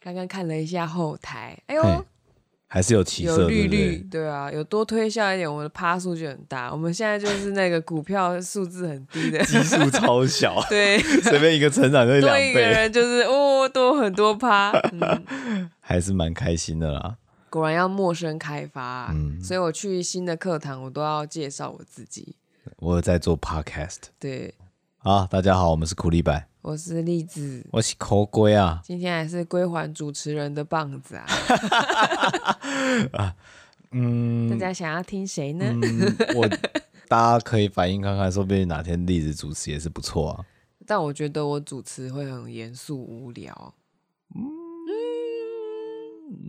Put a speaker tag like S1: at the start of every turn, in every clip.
S1: 刚刚看了一下后台，哎呦，
S2: 还是有起色，
S1: 有
S2: 绿绿，
S1: 对啊，有多推销一点，我们的趴数就很大。我们现在就是那个股票数字很低的，
S2: 基数超小，
S1: 对，
S2: 随便一个成长就两
S1: 多一个
S2: 倍，
S1: 人就是哦，多很多趴，嗯，
S2: 还是蛮开心的啦。
S1: 果然要陌生开发啊，
S2: 嗯。
S1: 所以我去新的课堂，我都要介绍我自己。
S2: 我有在做 podcast，
S1: 对，
S2: 好，大家好，我们是苦力白，
S1: 我是栗子，
S2: 我是口龟啊。
S1: 今天还是归还主持人的棒子啊。
S2: 嗯，
S1: 大家想要听谁呢？
S2: 嗯，我大家可以反映看看，说不定哪天栗子主持也是不错啊。
S1: 但我觉得我主持会很严肃无聊，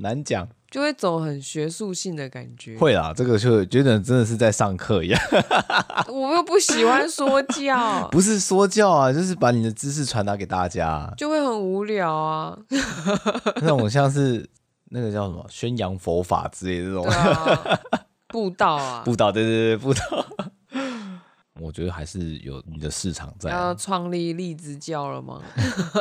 S2: 难讲，
S1: 就会走很学术性的感觉。
S2: 会啦，这个就觉得真的是在上课一样，
S1: 我又不喜欢说教，
S2: 不是说教啊，就是把你的知识传达给大家，
S1: 就会很无聊啊。
S2: 那种像是那个叫什么宣扬佛法之类的
S1: 这种布道啊，
S2: 布道，对对对，布道。我觉得还是有你的市场在啊，
S1: 要创立荔枝教了吗？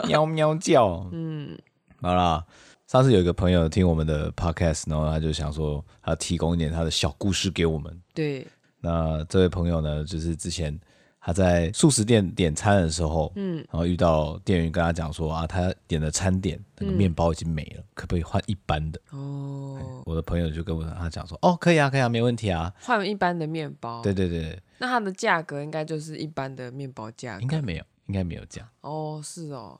S2: 喵喵叫。
S1: 嗯，
S2: 好啦，上次有一个朋友听我们的 podcast，然后他就想说，他提供一点他的小故事给我们。
S1: 对，
S2: 那这位朋友呢，就是之前他在素食店点餐的时候，
S1: 嗯，
S2: 然后遇到店员跟他讲说啊，他点的餐点那个面包已经没了，可不可以换一般的？
S1: 哦，
S2: 我的朋友就跟我他讲说，哦，可以啊，可以啊，没问题啊。
S1: 换一般的面包。
S2: 对对对，
S1: 那它的价格应该就是一般的面包价格。
S2: 应该没有，应该没有这样，
S1: 哦，是哦，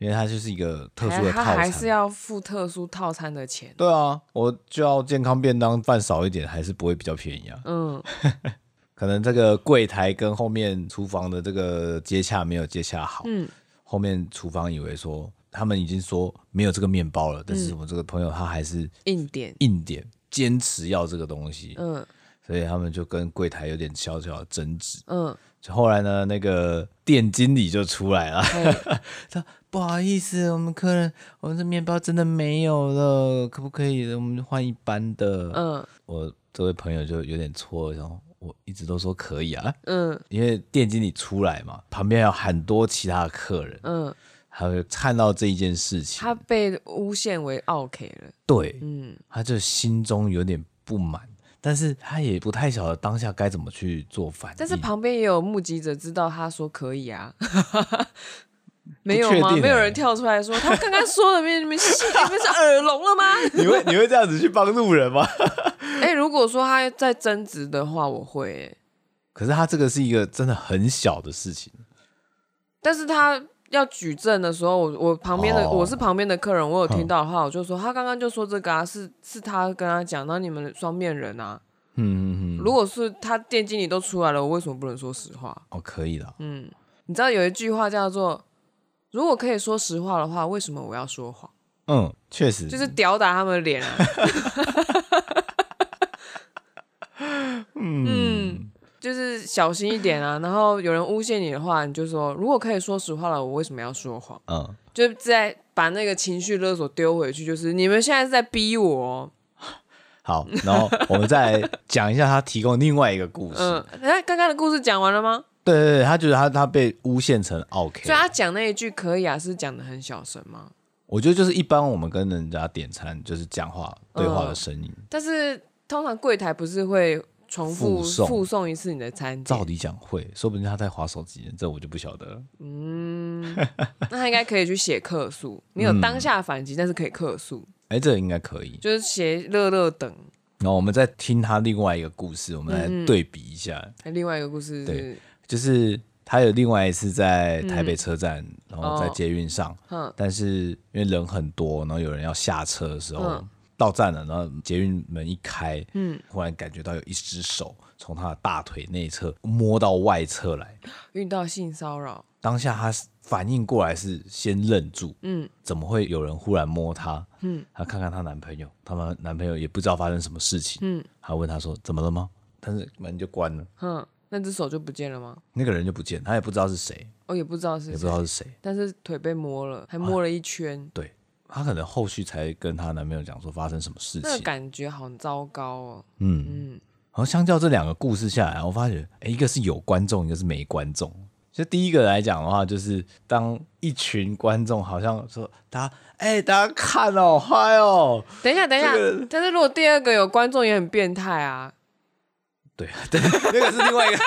S2: 因为它就是一个特殊的套
S1: 餐他还是。要付特殊套餐的钱。
S2: 对啊，我就要健康便当，饭少一点，还是不会比较便宜啊。
S1: 嗯，
S2: 可能这个柜台跟后面厨房的这个接洽没有接洽好，
S1: 嗯，
S2: 后面厨房以为说他们已经说没有这个面包了，但是我这个朋友他还是
S1: 硬点。
S2: 硬点坚持要这个东西，
S1: 嗯
S2: 所以他们就跟柜台有点小小的争执。
S1: 嗯，
S2: 就后来呢，那个店经理就出来了，
S1: 嘿
S2: 说不好意思，我们客人，我们这面包真的没有了，可不可以我们换一般的？
S1: 嗯
S2: 我这位朋友就有点错，然后我一直都说可以啊，
S1: 嗯
S2: 因为店经理出来嘛，旁边有很多其他的客人，
S1: 嗯，
S2: 他会看到这一件事情，
S1: 他被诬陷为 OK 了。
S2: 对，
S1: 嗯，
S2: 他就心中有点不满，但是他也不太晓得当下该怎么去做反应。
S1: 但是旁边也有目击者知道他说可以啊。没有
S2: 吗？
S1: 没有人跳出来说他刚刚说的，你们信你们是耳聋了吗？
S2: 你会你会这样子去帮路人吗？
S1: 哎、如果说他在争执的话，我会、欸。
S2: 可是他这个是一个真的很小的事情，
S1: 但是他要举证的时候，我我旁边的、
S2: 哦
S1: 我是旁边的客人，我有听到的话，我就说他刚刚就说这个啊，是是他跟他讲，那你们双面人啊。
S2: 嗯嗯嗯，
S1: 如果是他店经理都出来了，我为什么不能说实话？
S2: 哦，可以的，
S1: 嗯，你知道有一句话叫做“如果可以说实话的话，为什么我要说谎
S2: 嗯，确实，
S1: 就是吊打他们的脸啊。嗯，就是小心一点啊。然后有人诬陷你的话，你就说如果可以说实话了，我为什么要说谎？
S2: 嗯，
S1: 就在把那个情绪勒索丢回去，就是你们现在是在逼我哦。
S2: 好，然后我们再来讲一下他提供另外一个故事。
S1: 嗯，哎，刚刚的故事讲完了吗？
S2: 对对对，他觉得他他被诬陷成 OK，
S1: 所以他讲那一句可以啊，是讲的很小声吗？
S2: 我觉得就是一般我们跟人家点餐就是讲话对话的声音，
S1: 但是通常柜台不是会重复
S2: 附送
S1: 附送一次你的餐点？
S2: 照理讲会，说不定他在滑手机，这我就不晓得了。
S1: 嗯，那他应该可以去写客诉，你有当下反击，但是可以客诉，
S2: 哎，这个应该可以。
S1: 就是写乐乐等。
S2: 然后我们再听他另外一个故事，我们来对比一下。
S1: 那另外一个故事是
S2: 对，就是他有另外一次在台北车站，然后在捷运上，
S1: 嗯。
S2: 但是因为人很多，然后有人要下车的时候，
S1: 嗯。
S2: 到站了，然后捷运门一开，
S1: 嗯，
S2: 忽然感觉到有一只手从他的大腿内侧摸到外侧来，
S1: 遇到性骚扰，
S2: 当下他反应过来是先愣住，
S1: 嗯。
S2: 怎么会有人忽然摸她？
S1: 嗯。
S2: 她看看她男朋友，他们男朋友也不知道发生什么事情，
S1: 嗯。
S2: 她问他说怎么了吗？但是门就关了，
S1: 哼，那只手就不见了吗？
S2: 那个人就不见，他也不知道是谁，
S1: 哦也不知道是
S2: 也不知，道是谁。
S1: 但是腿被摸了，还摸了一圈，
S2: 对，她可能后续才跟她男朋友讲说发生什么事
S1: 那个
S2: 情。
S1: 感觉好糟糕哦。
S2: 嗯，
S1: 嗯，
S2: 然后相较这两个故事下来，我发觉，哎，一个是有观众，一个是没观众。就第一个来讲的话，就是当一群观众好像说，大家哎、欸，大家看哦，嗨哦。
S1: 等一下，等一下，这个、但是如果第二个有观众也很变态啊。
S2: 对那个是另外一个，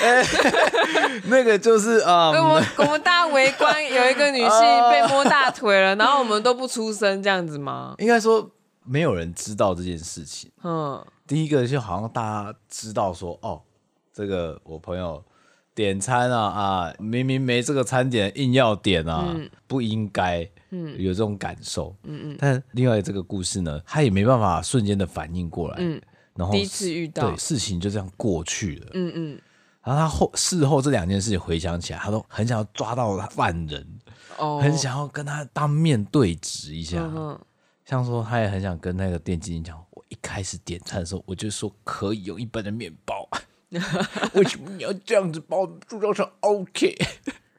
S2: 哎、欸，那个就是啊，嗯、
S1: 我们我们大家围观，有一个女性 被摸大腿了，然后我们都不出声，这样子吗？
S2: 应该说没有人知道这件事情。
S1: 嗯，
S2: 第一个就好像大家知道说，哦，这个我朋友。点餐啊啊！明明没这个餐点，硬要点啊，嗯、不应该。嗯，有这种感受。嗯嗯。但另外这个故事呢，他也没办法瞬间的反应过来。嗯。然后
S1: 第一次遇到，
S2: 对，事情就这样过去了。
S1: 嗯嗯。
S2: 然后他后事后这两件事情回想起来，他都很想要抓到犯人，哦，很想要跟他当面对质一下。嗯。像说，他也很想跟那个店经理讲，我一开始点餐的时候，我就说可以用一般的面包。为什么你要这样子把我铸造成 OK？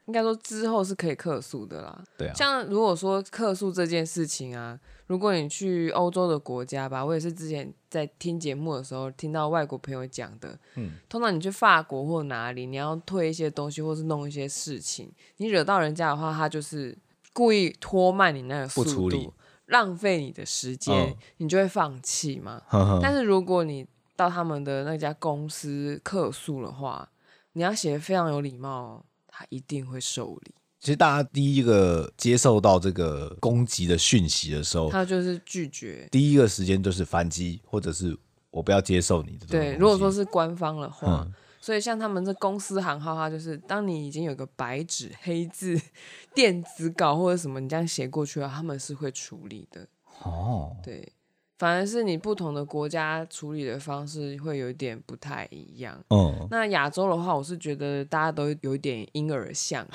S1: 应该说之后是可以客诉的啦。
S2: 对啊，
S1: 像如果说客诉这件事情啊，如果你去欧洲的国家吧，我也是之前在听节目的时候听到外国朋友讲的。嗯，通常你去法国或哪里，你要退一些东西或是弄一些事情，你惹到人家的话，他就是故意拖慢你那个速度，浪费你的时间，嗯，你就会放弃嘛。呵呵，但是如果你到他们的那家公司客诉的话，你要写得非常有礼貌，他一定会受理。
S2: 其实大家第一个接受到这个攻击的讯息的时候，
S1: 他就是拒绝。
S2: 第一个时间就是反击，或者是我不要接受你的。
S1: 对，如果说是官方的话，嗯、所以像他们这公司行号，它就是当你已经有个白纸黑字 电子稿或者什么，你这样写过去了，他们是会处理的。
S2: 哦，
S1: 对。反而是你不同的国家处理的方式会有一点不太一样。嗯，那亚洲的话，我是觉得大家都有一点婴儿像，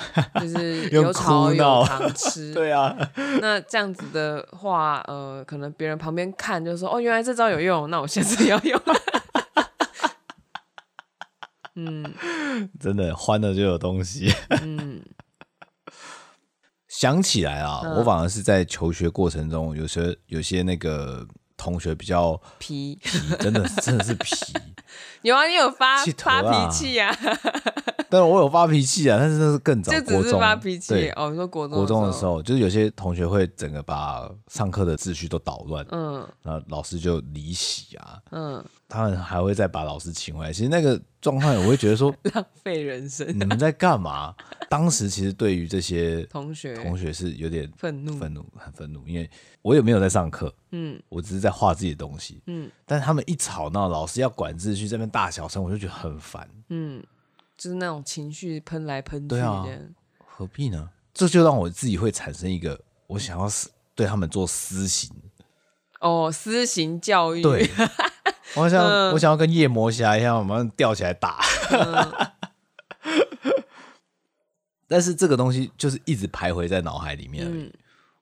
S1: 就 是有吵有糖 吃。
S2: 对啊，
S1: 那这样子的话，呃，可能别人旁边看就说：“哦，原来这招有用，那我下次也要用。”嗯，
S2: 真的欢了就有东西。嗯，想起来啊，嗯、我反而是在求学过程中，有时候有些那个。同学比较
S1: 皮，
S2: 皮真的真的是皮。
S1: 有啊，你有发、啊、发脾气啊？
S2: 对，我有发脾气啊，但是那是更早，
S1: 就只是发脾气。哦，你说国中
S2: 国中的时候，就是有些同学会整个把上课的秩序都捣乱，嗯，然后老师就离席啊，嗯。他们还会再把老师请回来，其实那个状态我会觉得说
S1: 浪费人生。
S2: 你们在干嘛？当时其实对于这些
S1: 同学。
S2: 同学是有点
S1: 愤怒，
S2: 愤怒很愤怒，因为我也没有在上课，嗯，我只是在画自己的东西，嗯，但是他们一吵闹，老师要管秩序，这边大小声，我就觉得很烦，
S1: 嗯，就是那种情绪喷来喷去，
S2: 的啊，何必呢？这就让我自己会产生一个，我想要对他们做私刑，
S1: 哦，私刑教育，
S2: 对。我想，嗯、我想要跟夜魔侠一样，我们吊起来打。嗯、但是这个东西就是一直徘徊在脑海里面而已。嗯、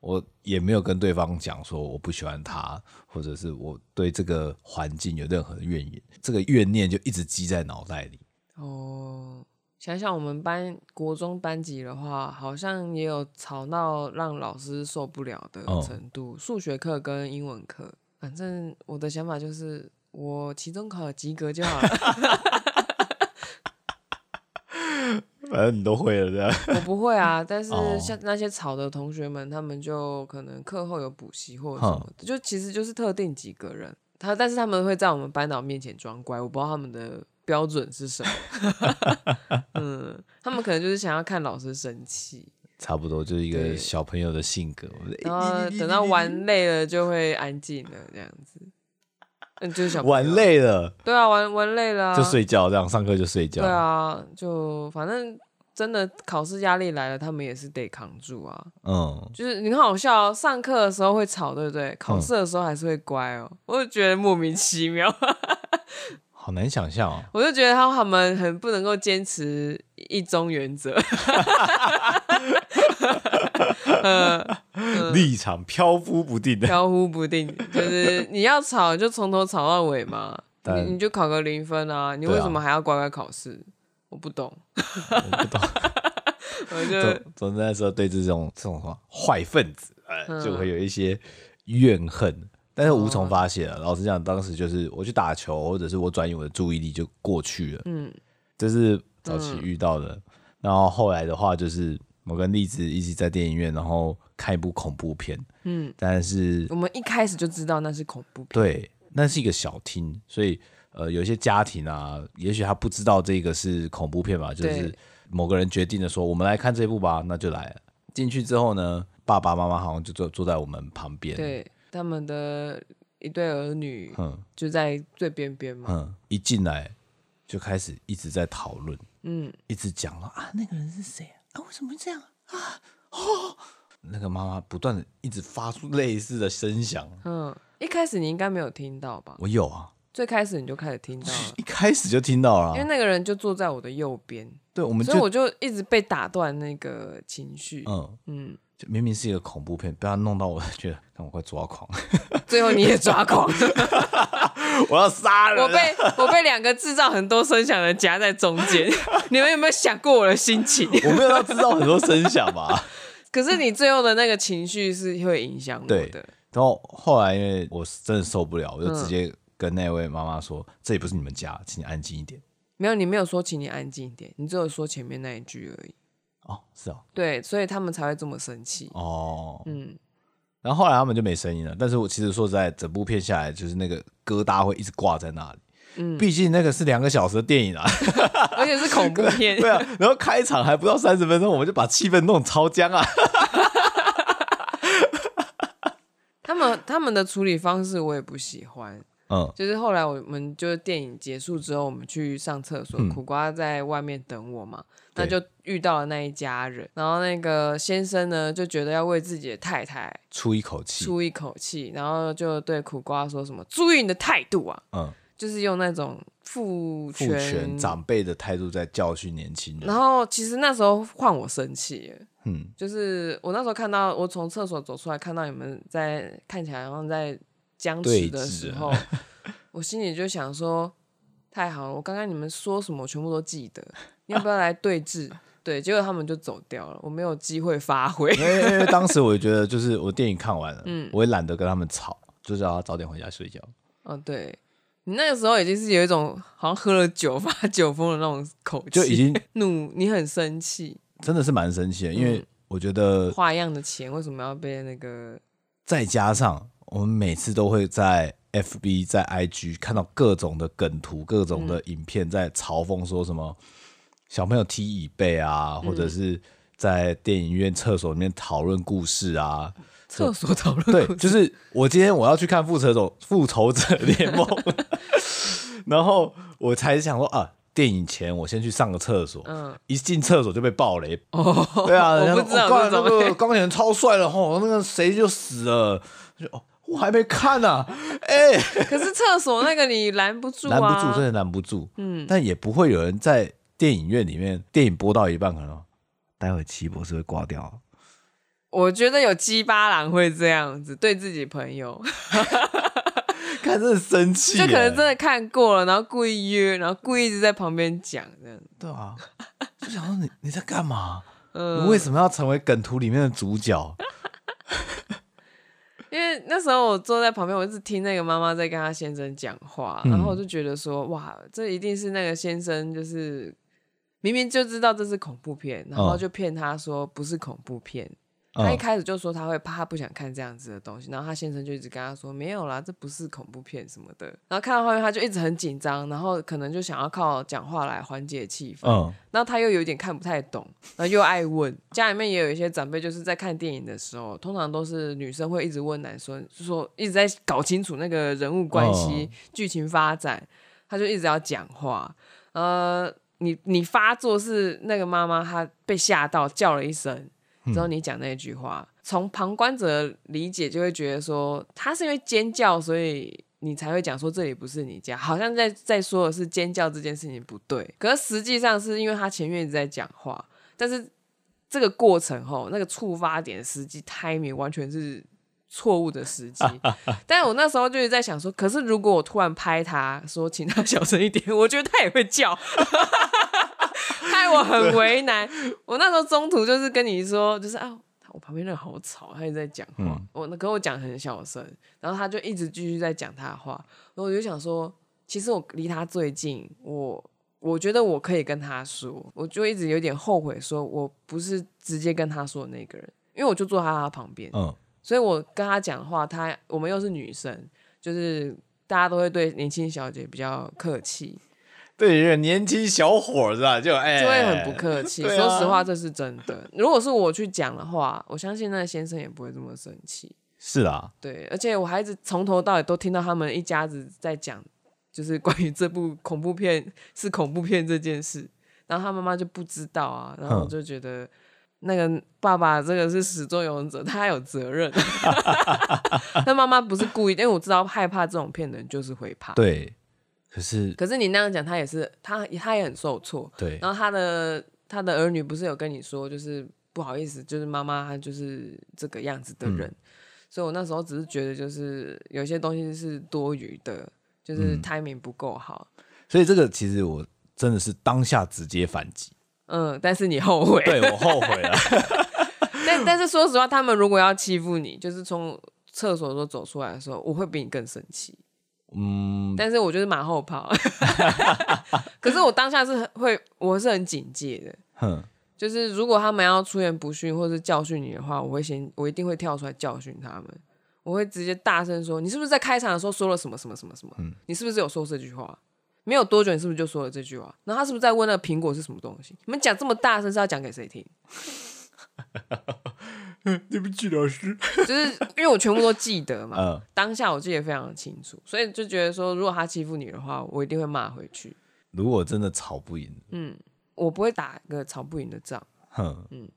S2: 我也没有跟对方讲说我不喜欢他，或者是我对这个环境有任何的怨言。这个怨念就一直积在脑袋里。
S1: 哦，想想我们班国中班级的话，好像也有吵闹让老师受不了的程度。数、哦、学课跟英文课，反正我的想法就是。我期中考及格就好了，
S2: 反正你都会了，这样。
S1: 我不会啊，但是像那些吵的同学们，他们就可能课后有补习或者什么的，就其实就是特定几个人。他但是他们会在我们班导面前装乖，我不知道他们的标准是什么。嗯，他们可能就是想要看老师生气，
S2: 差不多就是一个小朋友的性格。
S1: 然后等到玩累了就会安静了，这样子。嗯，就是小
S2: 玩累了，
S1: 对啊，玩玩累了
S2: 就睡觉，这样上课就睡觉。
S1: 对啊，就反正真的考试压力来了，他们也是得扛住啊。嗯，就是你很好笑哦，上课的时候会吵，对不对？考试的时候还是会乖哦，我就觉得莫名其妙，
S2: 好难想象哦。
S1: 我就觉得他他们很不能够坚持一中原则。
S2: 嗯，立场飘忽不定的，
S1: 飘忽不定，就是你要吵就从头吵到尾嘛，但你你就考个零分啊，你为什么还要乖乖考试？啊、我不懂，
S2: 我不懂，我就总之来说，对这种这种坏分子，哎，就会有一些怨恨，嗯、但是无从发泄了。老实讲，当时就是我去打球，或者是我转移我的注意力就过去了。嗯，这是早期遇到的。然后后来的话，就是我跟栗子一起在电影院，然后看一部恐怖片。嗯，但是
S1: 我们一开始就知道那是恐怖片。
S2: 对，那是一个小厅，所以呃，有些家庭啊，也许他不知道这个是恐怖片吧，就是某个人决定的说，我们来看这部吧，那就来了。进去之后呢，爸爸妈妈好像就坐坐在我们旁边，
S1: 对，他们的一对儿女，嗯，就在最边边嘛，
S2: 嗯，一进来就开始一直在讨论，嗯，一直讲了啊，那个人是谁啊？啊，为什么会这样啊？哦，那个妈妈不断的一直发出类似的声响，
S1: 嗯，一开始你应该没有听到吧？
S2: 我有啊，
S1: 最开始你就开始听到了，
S2: 一开始就听到了，
S1: 因为那个人就坐在我的右边。
S2: 对，我们
S1: 所以我就一直被打断那个情绪。嗯
S2: 嗯，就明明是一个恐怖片，被他弄到我觉得，看我快抓狂。
S1: 最后你也抓狂了，
S2: 我要杀人。
S1: 我被我被两个制造很多声响的夹在中间。你们有没有想过我的心情？
S2: 我没有要制造很多声响吧？
S1: 可是你最后的那个情绪是会影响我的。
S2: 然后后来因为我真的受不了，我就直接跟那位妈妈说：“嗯、这里不是你们家，请你安静一点。”
S1: 没有，你没有说，请你安静一点，你只有说前面那一句而已。
S2: 哦，是哦。
S1: 对，所以他们才会这么生气。
S2: 哦，嗯。然后后来他们就没声音了。但是我其实说实在，整部片下来，就是那个疙瘩会一直挂在那里。嗯。毕竟那个是两个小时的电影啊，
S1: 而且是恐怖片。
S2: 对啊。然后开场还不到三十分钟，我们就把气氛弄超僵啊。
S1: 他们他们的处理方式我也不喜欢。嗯，就是后来我们就是电影结束之后，我们去上厕所，嗯、苦瓜在外面等我嘛，那就遇到了那一家人，然后那个先生呢就觉得要为自己的太太
S2: 出一口气，
S1: 出一口气，然后就对苦瓜说什么“注意你的态度啊”，嗯，就是用那种父权，父权
S2: 长辈的态度在教训年轻人。
S1: 然后其实那时候换我生气，嗯，就是我那时候看到我从厕所走出来，看到你们在看起来好像在。僵持的时候，我心里就想说：太好了，我刚刚你们说什么，我全部都记得。你要不要来对峙？对，结果他们就走掉了，我没有机会发挥。
S2: 因为因为 当时我觉得，就是我电影看完了，嗯，我也懒得跟他们吵，就是要早点回家睡觉。
S1: 嗯、哦，对，你那个时候已经是有一种好像喝了酒发酒疯的那种口气，
S2: 就已经
S1: 怒，你很生气，
S2: 真的是蛮生气的，因为我觉得
S1: 花样的钱为什么要被那个？
S2: 再加上。我们每次都会在 FB、在 IG 看到各种的梗图、各种的影片，在嘲讽说什么小朋友踢椅背啊，或者是在电影院厕所里面讨论故事啊。
S1: 厕所讨论
S2: 对，就是我今天我要去看复仇者复仇者联盟，然后我才想说啊，电影前我先去上个厕所，嗯，一进厕所就被爆雷。哦，对啊，
S1: 我不知道那
S2: 个钢铁人超帅的吼，那个谁就死了，就哦。我还没看呢，哎，
S1: 可是厕所那个你拦不住啊，
S2: 拦不住，真的拦不住。嗯，但也不会有人在电影院里面，电影播到一半可能，待会奇博士会挂掉。
S1: 我觉得有鸡巴狼会这样子对自己朋友，
S2: 看真的生气，
S1: 就可能真的看过了，然后故意约，然后故意一直在旁边讲这样。
S2: 对啊，就想说你你在干嘛？嗯，你为什么要成为梗图里面的主角？
S1: 因为那时候我坐在旁边，我一直听那个妈妈在跟她先生讲话，嗯、然后我就觉得说，哇，这一定是那个先生，就是明明就知道这是恐怖片，然后就骗他说不是恐怖片。他一开始就说他会怕，他不想看这样子的东西，然后他先生就一直跟他说没有啦，这不是恐怖片什么的。然后看到后面他就一直很紧张，然后可能就想要靠讲话来缓解气氛。嗯，然后他又有点看不太懂，然后又爱问。家里面也有一些长辈，就是在看电影的时候，通常都是女生会一直问男生，就说一直在搞清楚那个人物关系、剧情发展，他就一直要讲话。呃，你你发作是那个妈妈，她被吓到叫了一声。之后你讲那句话，从旁观者理解就会觉得说，她是因为尖叫，所以你才会讲说这里不是你家，好像在在说的是尖叫这件事情不对。可是实际上是因为她前面一直在讲话，但是这个过程吼那个触发点时机 timing 完全是错误的时机。但是我那时候就是在想说，可是如果我突然拍他说，请他小声一点，我觉得他也会叫。害我很为难。我那时候中途就是跟你说，就是啊，我旁边那个好吵，他一直在讲话。嗯、我那跟我讲很小声，然后他就一直继续在讲他的话。然后我就想说，其实我离他最近，我我觉得我可以跟他说，我就一直有点后悔，说我不是直接跟他说的那个人，因为我就坐在他旁边，嗯，所以我跟他讲话，他我们又是女生，就是大家都会对年轻小姐比较客气，
S2: 对，一个年轻小伙子啊，就哎，
S1: 就会很不客气。啊、说实话，这是真的。如果是我去讲的话，我相信那个先生也不会这么生气。
S2: 是啊，
S1: 对，而且我还一直从头到尾都听到他们一家子在讲。就是关于这部恐怖片是恐怖片这件事，然后他妈妈就不知道啊，然后我就觉得那个爸爸这个是始作俑者，他有责任。他妈妈不是故意，因为我知道害怕这种片的人就是会怕。
S2: 对，可是
S1: 可是你那样讲，他也是他他也很受挫。
S2: 对，
S1: 然后他的他的儿女不是有跟你说，就是不好意思，就是妈妈她就是这个样子的人，嗯，所以我那时候只是觉得就是有些东西是多余的。就是 timing 不够好、嗯，
S2: 所以这个其实我真的是当下直接反击。
S1: 嗯，但是你后悔，
S2: 对我后悔了。
S1: 但但是说实话，他们如果要欺负你，就是从厕所说走出来的时候，我会比你更生气。嗯，但是我就是马后炮。可是我当下是会，我是很警戒的。哼，就是如果他们要出言不逊或是教训你的话，我会先，我一定会跳出来教训他们。我会直接大声说：“你是不是在开场的时候说了什么什么什么什么？嗯、你是不是有说这句话？没有多久，你是不是就说了这句话？然后他是不是在问那个苹果是什么东西？你们讲这么大声是要讲给谁听？”
S2: 对不起，老师，
S1: 就是因为我全部都记得嘛，嗯、当下我记得非常的清楚，所以就觉得说，如果他欺负你的话，我一定会骂回去。
S2: 如果真的吵不赢，
S1: 嗯，我不会打个吵不赢的仗。哼，嗯。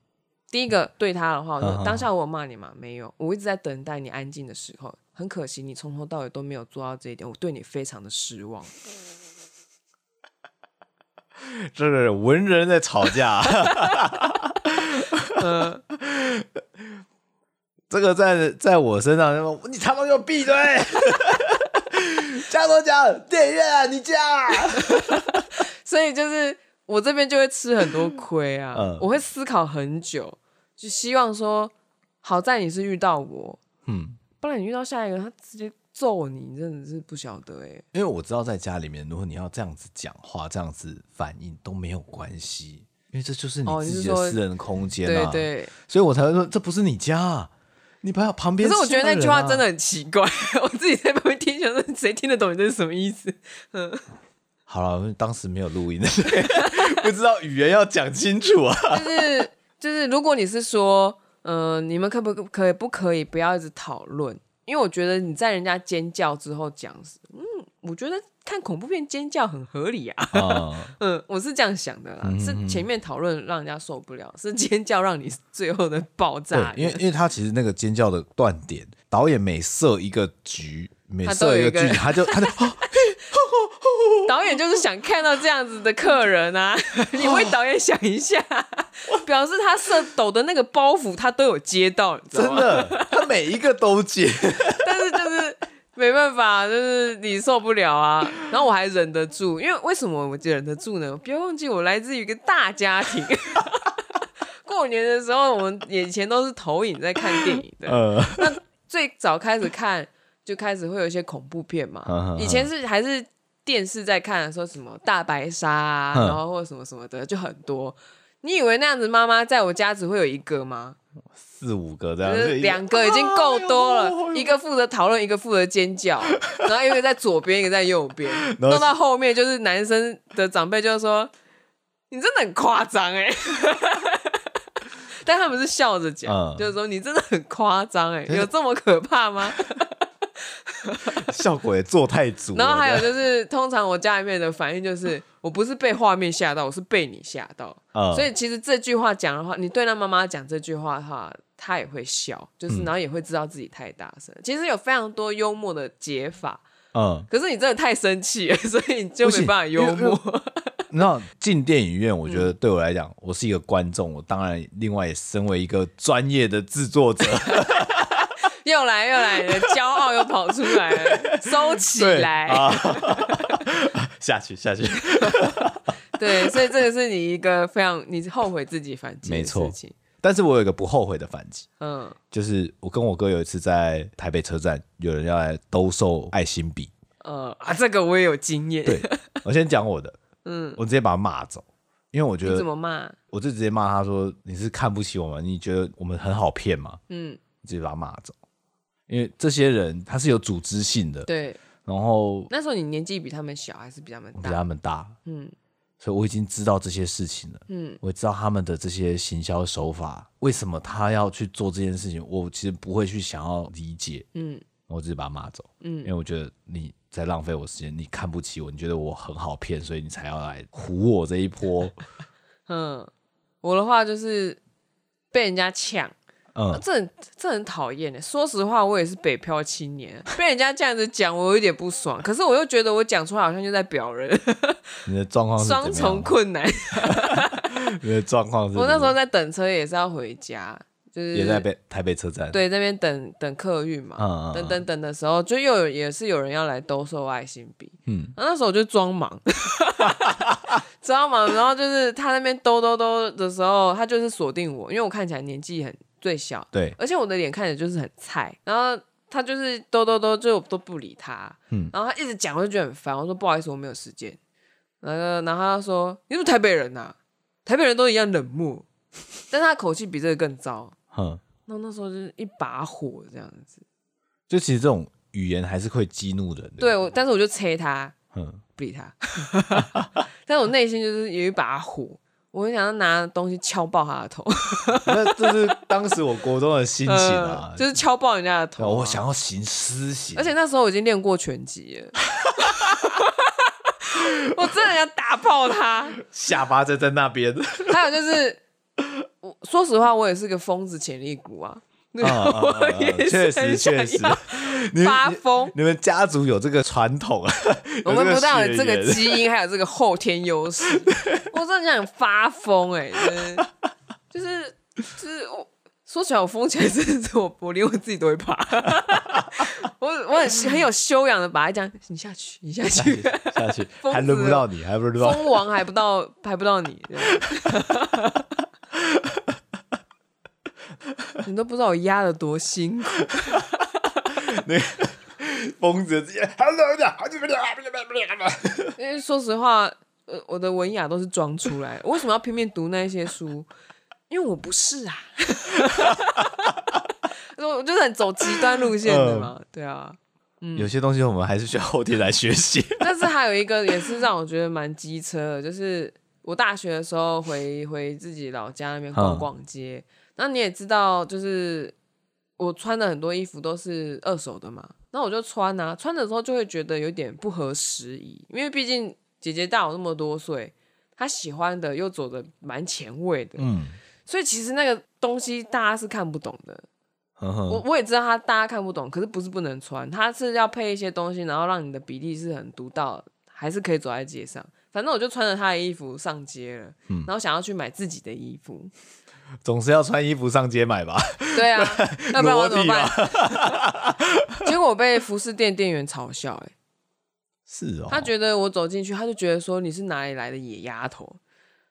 S1: 第一个对他的话，我说当下我有骂你嘛？没有，我一直在等待你安静的时候。很可惜，你从头到尾都没有做到这一点，我对你非常的失望。
S2: 这是文人在吵架。嗯，这个在在我身上，你他妈给我闭嘴！加多讲电影院啊，你加。
S1: 所以就是我这边就会吃很多亏啊，嗯、我会思考很久。就希望说，好在你是遇到我，嗯，不然你遇到下一个，他直接揍你，你真的是不晓得哎。
S2: 因为我知道在家里面，如果你要这样子讲话、这样子反应都没有关系，因为这就是你自己的私人空间啊。
S1: 对对，
S2: 所以我才会说这不是你家，你朋友旁边。
S1: 可是我觉得那句话真的很奇怪，我自己在旁边听，想说谁听得懂你这是什么意思？嗯，
S2: 好了，当时没有录音，不知道语言要讲清楚啊，
S1: 就是。就是如果你是说，嗯、呃，你们可不可以不可以不要一直讨论？因为我觉得你在人家尖叫之后讲，嗯，我觉得看恐怖片尖叫很合理啊。哦、嗯，我是这样想的啦，嗯、是前面讨论让人家受不了，是尖叫让你最后的爆炸。
S2: 因为因为他其实那个尖叫的断点，导演每设一个局，每设一个剧，他，他就他就。
S1: 导演就是想看到这样子的客人啊！你为导演想一下，表示他设抖的那个包袱他都有接到，
S2: 真的，他每一个都接。
S1: 没办法，就是你受不了啊。然后我还忍得住，因为为什么我忍得住呢？不要忘记我来自于一个大家庭。过年的时候，我们以前都是投影在看电影的。呃、那最早开始看就开始会有一些恐怖片嘛。以前是还是。电视在看，说什么大白鲨啊，然后或者什么什么的，就很多。你以为那样子妈妈在我家只会有一个吗？
S2: 四五个这样子，
S1: 两个已经够多了。一个负责讨论，一个负责尖叫，然后一个在左边，一个在右边。弄到后面就是男生的长辈就说：“你真的很夸张哎！” 但他们是笑着讲，就是说：“你真的很夸张哎，有这么可怕吗？”
S2: 效果也做太足，
S1: 然后还有就是，通常我家里面的反应就是，我不是被画面吓到，我是被你吓到。嗯、所以其实这句话讲的话，你对那妈妈讲这句话的话，她也会笑，就是然后也会知道自己太大声。嗯、其实有非常多幽默的解法，嗯，可是你真的太生气了，所以你就没办法幽默。
S2: 你知道进电影院，我觉得对我来讲，嗯、我是一个观众，我当然另外也身为一个专业的制作者。
S1: 又来又来，骄傲又跑出来了，收起来，啊、
S2: 下去下去。
S1: 对，所以这个是你一个非常你后悔自己反击的事情。
S2: 但是我有一个不后悔的反击，嗯，就是我跟我哥有一次在台北车站，有人要来兜售爱心笔，
S1: 呃啊，这个我也有经验。
S2: 对，我先讲我的，嗯，我直接把他骂走，因为我觉得
S1: 你怎么骂？
S2: 我就直接骂他说：“你是看不起我们？你觉得我们很好骗吗？”嗯，直接把他骂走，因为这些人他是有组织性的，
S1: 对。
S2: 然后
S1: 那时候你年纪比他们小还是比他们大？
S2: 比他们大，嗯。所以我已经知道这些事情了，嗯，我也知道他们的这些行销手法，为什么他要去做这件事情，我其实不会去想要理解，嗯，我只是把他骂走，嗯，因为我觉得你在浪费我时间，你看不起我，你觉得我很好骗，所以你才要来唬我这一波，
S1: 嗯，我的话就是被人家呛。嗯，这很这很讨厌的。说实话，我也是北漂青年，被人家这样子讲，我有点不爽。可是我又觉得我讲出来好像就在表人。
S2: 你的状况是
S1: 双重困难。
S2: 你的状况是？
S1: 我那时候在等车，也是要回家，就是
S2: 也在北台北车站。
S1: 对，那边等等客运嘛。嗯，等等等的时候，就又有也是有人要来兜售爱心笔。嗯，那时候我就装忙，装忙。然后就是他那边兜兜兜的时候，他就是锁定我，因为我看起来年纪很。最小，
S2: 对，
S1: 而且我的脸看着就是很菜，然后他就是兜兜兜，就都不理他，嗯，然后他一直讲，我就觉得很烦，我说不好意思，我没有时间，然后然后他说你是不是台北人呐、啊？台北人都一样冷漠，但是他口气比这个更糟，哼，那那时候就是一把火这样子，
S2: 就其实这种语言还是会激怒人的，
S1: 对，我但是我就催他，嗯，不理他，但是我内心就是有一把火。我很想要拿东西敲爆他的头，
S2: 那这是当时我国中的心情啊，
S1: 呃、就是敲爆人家的头、啊。
S2: 我想要行私刑，
S1: 而且那时候我已经练过拳击了，我真的要打爆他，
S2: 下巴就在那边。
S1: 还有就是，我说实话，我也是个疯子潜力股啊。对，我也是很想要发疯。
S2: 你们家族有这个传统啊？
S1: 我们不但有这个基因，还有这个后天优势。我真的想发疯哎、欸，就是就是我说起来，我疯起来真的是我，我连我自己都会怕。我我很很有修养的把它讲，你下去，你下去，
S2: 下去，还轮不到你，还不轮到
S1: 蜂王，还不到，还不到你。你都不知道我压得多辛苦，
S2: 那疯子直接，
S1: 因为说实话，呃，我的文雅都是装出来。我为什么要拼命读那些书？因为我不是啊，我就是很走极端路线的嘛。对啊，
S2: 嗯，有些东西我们还是需要后天来学习。
S1: 但是还有一个也是让我觉得蛮机车的，就是我大学的时候回回自己老家那边逛逛街。那你也知道，就是我穿的很多衣服都是二手的嘛。那我就穿啊，穿的时候就会觉得有点不合时宜，因为毕竟姐姐大我那么多岁，她喜欢的又走的蛮前卫的，嗯，所以其实那个东西大家是看不懂的。我我也知道他大家看不懂，可是不是不能穿，它是要配一些东西，然后让你的比例是很独到，还是可以走在街上。反正我就穿着他的衣服上街了，嗯，然后想要去买自己的衣服。
S2: 总是要穿衣服上街买吧？
S1: 对啊，那不然我怎么办？结果我被服饰店店员嘲笑、欸，哎，
S2: 是哦，
S1: 他觉得我走进去，他就觉得说你是哪里来的野丫头，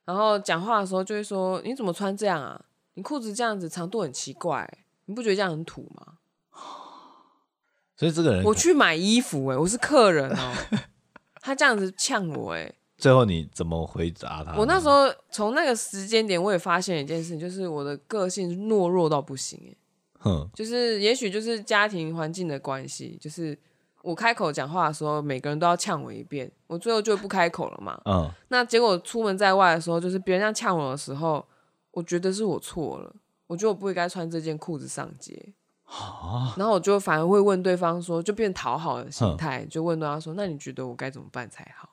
S1: 然后讲话的时候就会说你怎么穿这样啊？你裤子这样子长度很奇怪、欸，你不觉得这样很土吗？
S2: 所以这个人，
S1: 我去买衣服、欸，哎，我是客人哦、喔，他这样子呛我、欸，哎。
S2: 最后你怎么回答他？
S1: 我那时候从那个时间点，我也发现一件事，就是我的个性懦弱到不行哎。哼，就是也许就是家庭环境的关系，就是我开口讲话的时候，每个人都要呛我一遍，我最后就不开口了嘛。嗯。那结果出门在外的时候，就是别人这样呛我的时候，我觉得是我错了，我觉得我不应该穿这件裤子上街。啊。然后我就反而会问对方说，就变讨好的心态，就问对方说：“那你觉得我该怎么办才好？”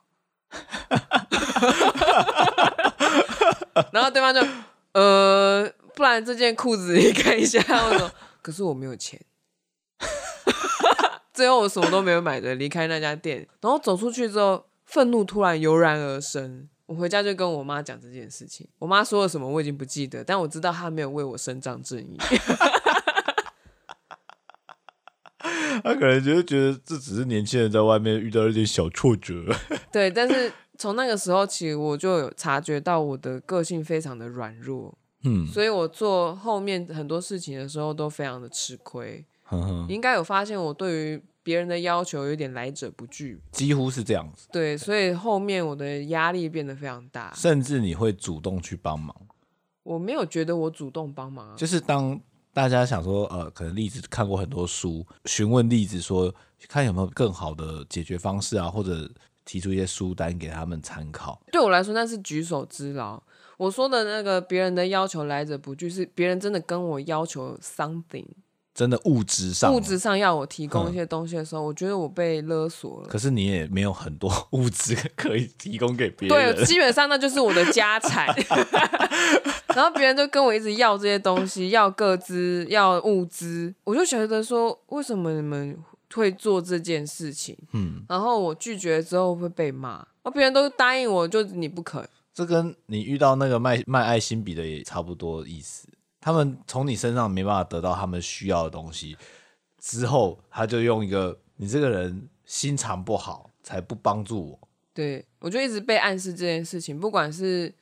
S1: 然后对方就呃，不然这件裤子你看一下。我说，可是我没有钱。最后我什么都没有买的，离开那家店。然后走出去之后，愤怒突然油然而生。我回家就跟我妈讲这件事情。我妈说了什么我已经不记得，但我知道她没有为我伸张正义。
S2: 他可能就是觉得这只是年轻人在外面遇到一点小挫折。
S1: 对，但是从那个时候起，我就有察觉到我的个性非常的软弱，嗯，所以我做后面很多事情的时候都非常的吃亏，
S2: 呵呵
S1: 你应该有发现我对于别人的要求有点来者不拒，
S2: 几乎是这样子。
S1: 对，所以后面我的压力变得非常大，
S2: 甚至你会主动去帮忙。
S1: 我没有觉得我主动帮忙，
S2: 就是当大家想说，呃，可能例子看过很多书，询问例子说，看有没有更好的解决方式啊，或者提出一些书单给他们参考。
S1: 对我来说，那是举手之劳。我说的那个别人的要求来者不拒，是别人真的跟我要求 something。
S2: 真的物质上，
S1: 物质上要我提供一些东西的时候，嗯、我觉得我被勒索了。
S2: 可是你也没有很多 物质可以提供给别人。
S1: 对，基本上那就是我的家产。然后别人就跟我一直要这些东西，要各资，要物资，我就觉得说，为什么你们会做这件事情？嗯，然后我拒绝之后会被骂，而别人都答应我，就你不肯。
S2: 这跟你遇到那个卖卖爱心笔的也差不多意思。他们从你身上没办法得到他们需要的东西，之后他就用一个你这个人心肠不好，才不帮助我。
S1: 对，我就一直被暗示这件事情，不管是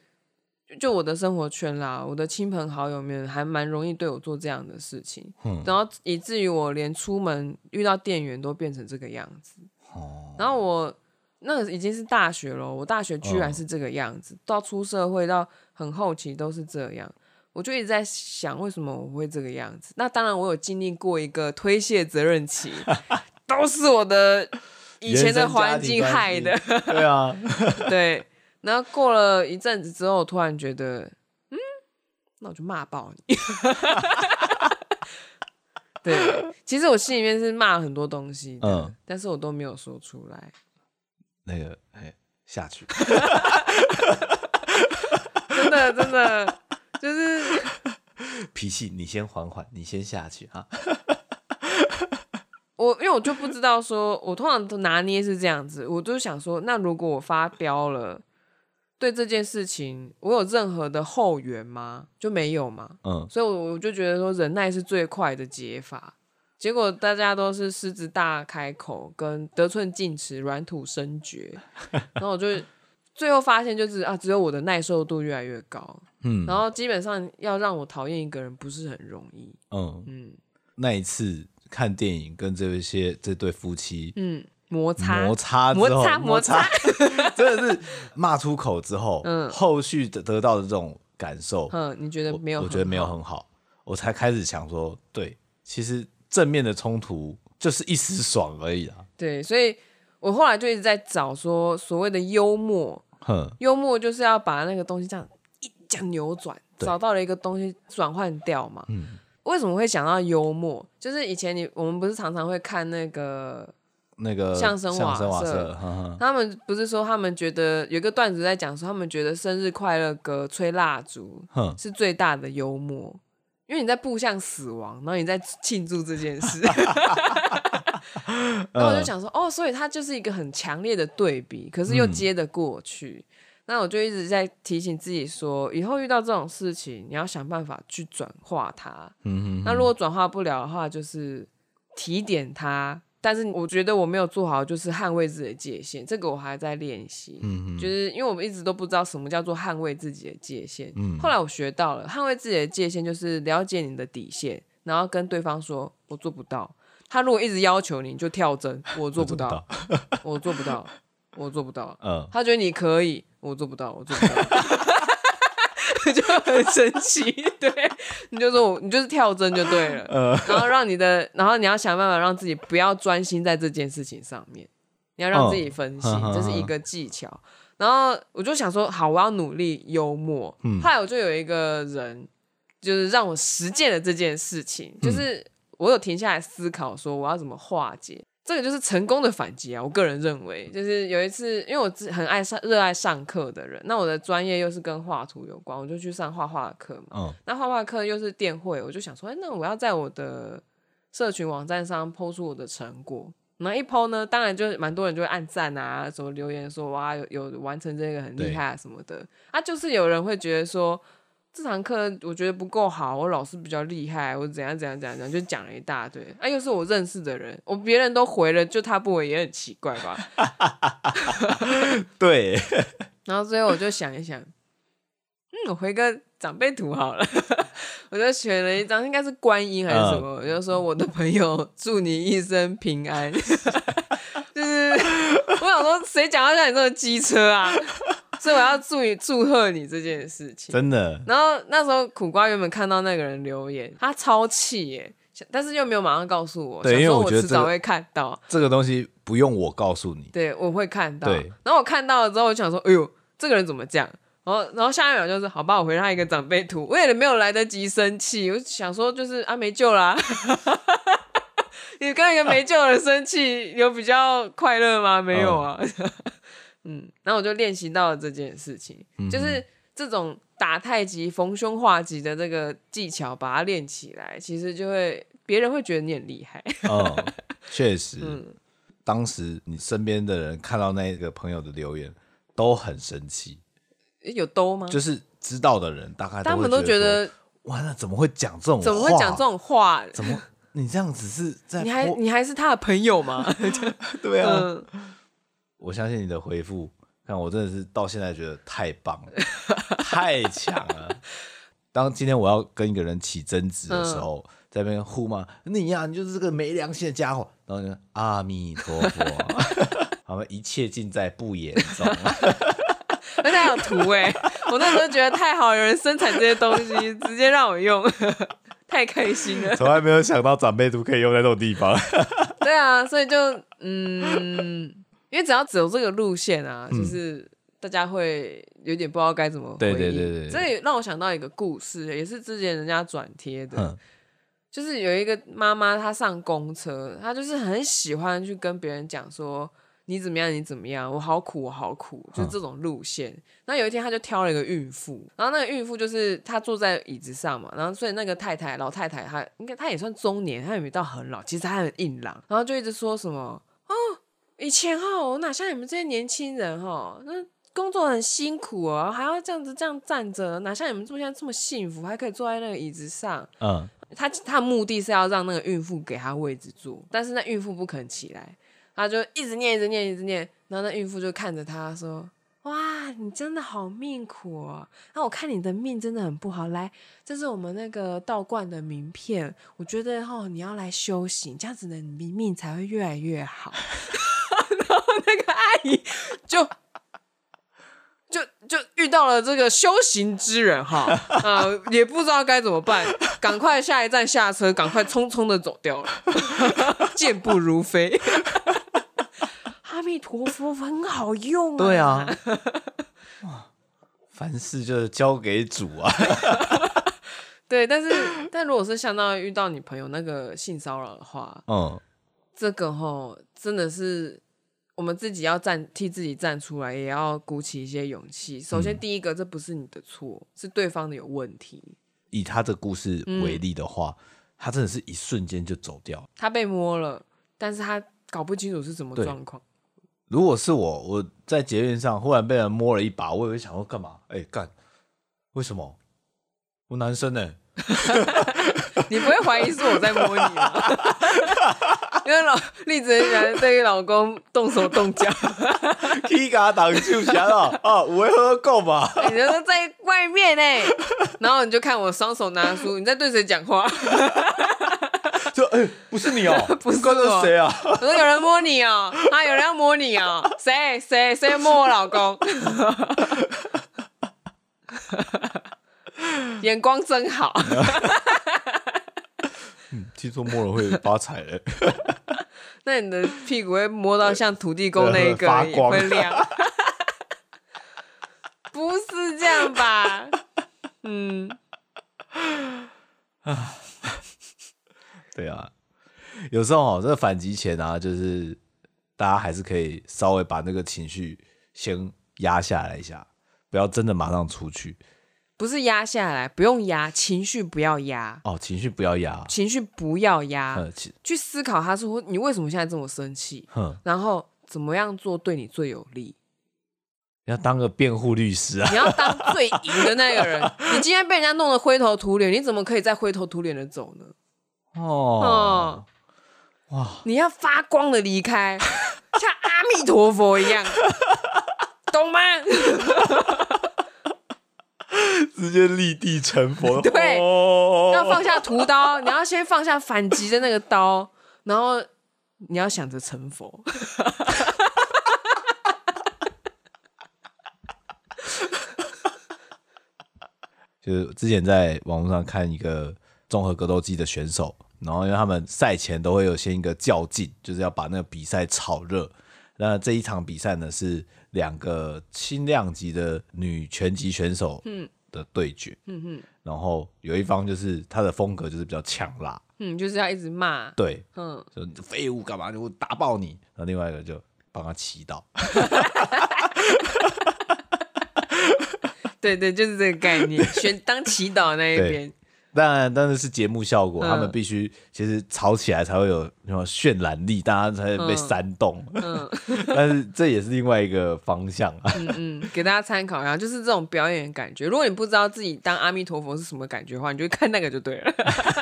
S1: 就我的生活圈啦，我的亲朋好友们还蛮容易对我做这样的事情，嗯，然后以至于我连出门遇到店员都变成这个样子。哦，然后我那个已经是大学了，我大学居然是这个样子，哦，到出社会到很后期都是这样。我就一直在想，为什么我会这个样子？那当然，我有经历过一个推卸责任期，都是我的以前的环境害的。
S2: 对啊，
S1: 对。然后过了一阵子之后，突然觉得，嗯，那我就骂爆你。对，其实我心里面是骂了很多东西的，嗯，但是我都没有说出来。
S2: 那个，哎，下去。
S1: 真的，真的。就是
S2: 脾气，你先缓缓，你先下去哈。
S1: 我因为我就不知道说，我通常都拿捏是这样子，我就想说，那如果我发飙了，对这件事情，我有任何的后援吗？就没有嘛。嗯，所以我我就觉得说，忍耐是最快的解法。结果大家都是狮子大开口，跟得寸进尺，软土生绝。然后我就最后发现，就是啊，只有我的耐受度越来越高。嗯，然后基本上要让我讨厌一个人不是很容易。嗯
S2: 嗯，那一次看电影跟这些这对夫妻，
S1: 嗯，摩擦
S2: 摩擦
S1: 摩擦摩擦，
S2: 真的是骂出口之后，嗯，后续得得到的这种感受，
S1: 嗯，你觉得没有？
S2: 我觉得没有很好，我才开始想说，对，其实正面的冲突就是一时爽而已啊。
S1: 对，所以我后来就一直在找说所谓的幽默，哼，幽默就是要把那个东西这样一。讲扭转，找到了一个东西转换掉嘛？嗯，为什么会想到幽默？就是以前你我们不是常常会看那个
S2: 那个
S1: 相声瓦舍，他们不是说他们觉得有一个段子在讲说，他们觉得生日快乐歌吹蜡烛是最大的幽默，因为你在步向死亡，然后你在庆祝这件事。然后我就想说，哦，所以它就是一个很强烈的对比，可是又接得过去。嗯那我就一直在提醒自己说，以后遇到这种事情，你要想办法去转化它。嗯哼哼。那如果转化不了的话，就是提点它。但是我觉得我没有做好，就是捍卫自己的界限。这个我还在练习。就是因为我们一直都不知道什么叫做捍卫自己的界限。嗯。后来我学到了，捍卫自己的界限就是了解你的底线，然后跟对方说：“我做不到。”他如果一直要求你，就跳针。我做不到。我做不到。我做不到。嗯。他觉得你可以。我做不到，我做不到，就 很神奇。对，你就说我，你就是跳针就对了。呃、然后让你的，然后你要想办法让自己不要专心在这件事情上面，你要让自己分心，哦、这是一个技巧。然后我就想说，好，我要努力幽默。嗯、后来我就有一个人，就是让我实践了这件事情，就是我有停下来思考，说我要怎么化解。这个就是成功的反击啊！我个人认为，就是有一次，因为我很爱上、热爱上课的人，那我的专业又是跟画图有关，我就去上画画课嘛。嗯。那画画课又是电绘，我就想说，哎，那我要在我的社群网站上 po 出我的成果。那一 po 呢，当然就蛮多人就会按赞啊，什么留言说哇，有有完成这个很厉害啊什么的。啊，就是有人会觉得说。这堂课我觉得不够好，我老师比较厉害，我怎样怎样怎样怎样，就讲了一大堆。啊，又是我认识的人，我别人都回了，就他不回也很奇怪吧？
S2: 对。
S1: 然后最后我就想一想，嗯，我回个长辈图好了。我就选了一张，应该是观音还是什么？我、嗯、就说我的朋友祝你一生平安。就是我想说，谁讲到像你这么机车啊？所以我要祝你祝贺你这件事情，
S2: 真的。
S1: 然后那时候苦瓜原本看到那个人留言，他超气耶，但是又没有马上告诉我，
S2: 对，因为我觉得
S1: 迟早会看到
S2: 这个东西不用我告诉你，
S1: 对，我会看到。
S2: 对，
S1: 然后我看到了之后，我想说，哎呦，这个人怎么这样？然后，然后下一秒就是，好吧，我回他一个长辈图，我也没有来得及生气，我想说就是啊，没救啦。你跟一个没救的人生气，有比较快乐吗？没有啊。嗯，嗯，然后我就练习到了这件事情，嗯、就是这种打太极、逢凶化吉的这个技巧，把它练起来，其实就会别人会觉得你很厉害。
S2: 哦，确实。嗯，当时你身边的人看到那个朋友的留言，都很生气。
S1: 有兜吗？
S2: 就是知道的人，大概
S1: 他们都觉得，
S2: 完了怎么会讲这种话？
S1: 怎么会讲这种话？
S2: 怎么你这样子是在？
S1: 你还你还是他的朋友吗？
S2: 对啊，嗯、我相信你的回复，看我真的是到现在觉得太棒了，太强了。当今天我要跟一个人起争执的时候，嗯、在那边呼骂，你呀、啊，你就是这个没良心的家伙。然后就阿弥陀佛，好，一切尽在不言中。
S1: 而且还有图哎，我那时候觉得太好，有人生产这些东西，直接让我用，太开心了。
S2: 从来没有想到长辈图可以用在这种地方。
S1: 对啊，所以就嗯，因为只要走这个路线啊，嗯、就是大家会有点不知道该怎么回应。对对对对，这也让我想到一个故事，也是之前人家转贴的，嗯、就是有一个妈妈，她上公车，她就是很喜欢去跟别人讲说。你怎么样？你怎么样？我好苦，我好苦，就是这种路线。嗯、那有一天，她就挑了一个孕妇，然后那个孕妇就是她坐在椅子上嘛，然后所以那个太太，老太太，她应该她也算中年，她也没到很老，其实她很硬朗，然后就一直说什么哦，以前哈，我哪像你们这些年轻人哈，那工作很辛苦哦，还要这样子这样站着，哪像你们现在这么幸福，还可以坐在那个椅子上。嗯，他他的目的是要让那个孕妇给他位置坐，但是那孕妇不肯起来。他就一直念，一直念，一直念，然后那孕妇就看着他说：“哇，你真的好命苦哦！那我看你的命真的很不好。来，这是我们那个道观的名片，我觉得哦，你要来修行，这样子的你命才会越来越好。”就就就遇到了这个修行之人哈，啊，也不知道该怎么办，赶快下一站下车，赶快匆匆的走掉了，健步如飞。阿弥陀佛很好用啊！
S2: 对啊，哇，凡事就是交给主啊。
S1: 对，但是但如果是相当于遇到你朋友那个性骚扰的话，嗯，这个吼真的是我们自己要站替自己站出来，也要鼓起一些勇气。首先，第一个，这不是你的错，是对方的有问题。
S2: 以他的故事为例的话，嗯、他真的是一瞬间就走掉。
S1: 他被摸了，但是他搞不清楚是什么状况。
S2: 如果是我，我在捷运上忽然被人摸了一把，我也会想说干嘛？哎、欸，干？为什么？我男生呢、欸？
S1: 你不会怀疑是我在摸你吗？因为老栗子很喜欢对老公动手动脚，
S2: 踢嘎挡就行了啊！我会喝够吧？
S1: 你就说在外面呢、欸，然后你就看我双手拿书，你在对谁讲话？
S2: 就哎、欸，不是你哦、喔，
S1: 不是我，
S2: 谁啊？
S1: 我说有人摸你哦、喔，啊，有人要摸你哦、喔，谁谁谁摸我老公？眼光真好。
S2: 嗯，听说摸了会发财嘞。
S1: 那你的屁股会摸到像土地公那一个 也会亮？不是这样吧？嗯。
S2: 啊。对啊，有时候哦，这个反击前啊，就是大家还是可以稍微把那个情绪先压下来一下，不要真的马上出去。
S1: 不是压下来，不用压，情绪不要压。
S2: 哦，情绪不要压，
S1: 情绪不要压，去思考他说你为什么现在这么生
S2: 气，
S1: 然后怎么样做对你最有利。
S2: 你要当个辩护律师啊！
S1: 你要当最赢的那个人。你今天被人家弄得灰头土脸，你怎么可以再灰头土脸的走呢？
S2: 哦，嗯、哇！
S1: 你要发光的离开，像阿弥陀佛一样，懂吗？
S2: 直接立地成佛。
S1: 对，哦、要放下屠刀，你要先放下反击的那个刀，然后你要想着成佛。
S2: 就是之前在网络上看一个综合格斗技的选手，然后因为他们赛前都会有先一个较劲，就是要把那个比赛炒热。那这一场比赛呢，是两个轻量级的女拳击选手的对决。嗯哼，然后有一方就是他的风格就是比较呛辣，
S1: 嗯，就是要一直骂，
S2: 对，嗯，就废物干嘛就打爆你。然后另外一个就帮他祈祷。
S1: 对对，就是这个概念，选当祈祷那一边。
S2: 当然，当然是节目效果，嗯、他们必须其实吵起来才会有那种渲染力，大家才会被煽动。嗯，嗯 但是这也是另外一个方向啊。
S1: 嗯嗯，给大家参考一下，就是这种表演的感觉。如果你不知道自己当阿弥陀佛是什么感觉的话，你就看那个就对了。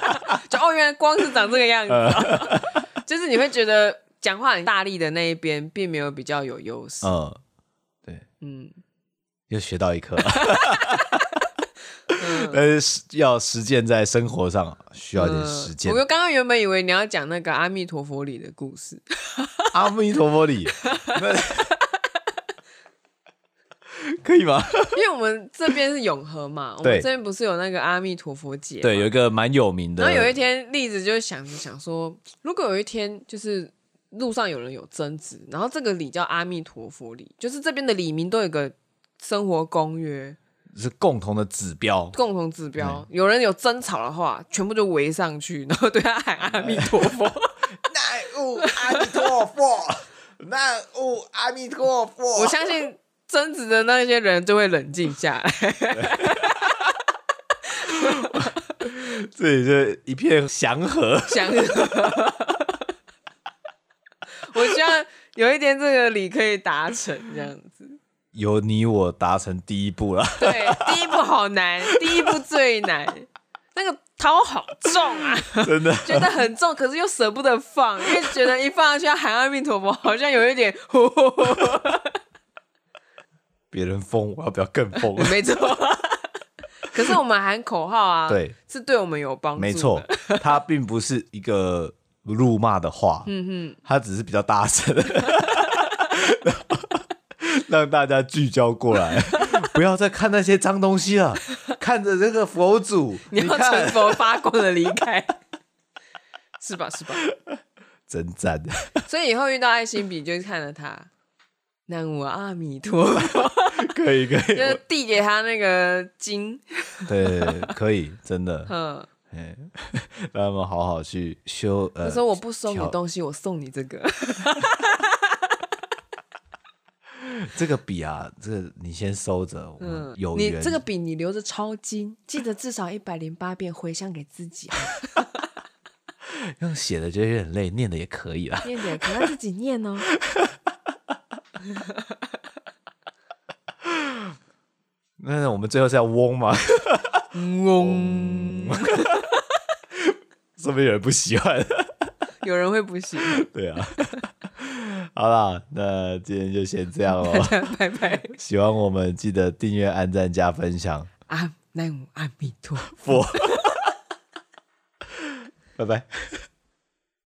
S1: 就哦，原来光是长这个样子，嗯、就是你会觉得讲话很大力的那一边，并没有比较有优势。
S2: 嗯，对，嗯，又学到一课。但是要实践在生活上，需要一点时间。
S1: 我刚刚原本以为你要讲那个阿弥陀佛里的故事。
S2: 阿弥陀佛里，可以吗？
S1: 因为我们这边是永和嘛，我们这边不是有那个阿弥陀佛节？
S2: 对，有一个蛮有名的。
S1: 然后有一天，栗子就想着想说，如果有一天就是路上有人有争执，然后这个礼叫阿弥陀佛礼，就是这边的里民都有个生活公约。
S2: 是共同的指标，
S1: 共同指标。嗯、有人有争吵的话，全部就围上去，然后对他喊阿弥陀佛，
S2: 南无阿弥陀佛，南无阿弥陀佛。
S1: 我相信争执的那些人就会冷静下来，
S2: 这里就一片祥和，
S1: 祥和。我希望有一天这个理可以达成，这样子。
S2: 由你我达成第一步了。
S1: 对，第一步好难，第一步最难。那个桃好重啊，
S2: 真的
S1: 觉得很重，可是又舍不得放，因为觉得一放下去要喊阿弥陀佛，好像有一点。
S2: 别人疯，我要不要更疯？
S1: 没错。可是我们喊口号啊，
S2: 对，
S1: 是对我们有帮助。
S2: 没错，它并不是一个辱骂的话，嗯哼，它只是比较大声。让大家聚焦过来，不要再看那些脏东西了，看着这个佛祖，
S1: 你要成佛发光的离开，是吧？是吧？
S2: 真赞！
S1: 所以以后遇到爱心笔，就看着他，南无阿弥陀佛，
S2: 可 以可以，
S1: 就是递给他那个经，
S2: 对，可以，真的，嗯，让他们好好去修。
S1: 我说我不收你东西，我送你这个。
S2: 这个笔啊，这个你先收着。嗯，有
S1: 你这个笔，你留着抄经，记得至少一百零八遍回向给自己。
S2: 用写的就有点累，念的也可以啦。
S1: 念的也可以，他自己念哦。
S2: 那我们最后是要嗡吗？
S1: 嗡。
S2: 说不定有人不喜欢。
S1: 有人会不喜欢。
S2: 对啊。好了，那今天就先这样喽。
S1: 拜拜！
S2: 喜欢我们记得订阅、按赞、加分享。
S1: 阿南无阿弥陀佛。
S2: 拜拜。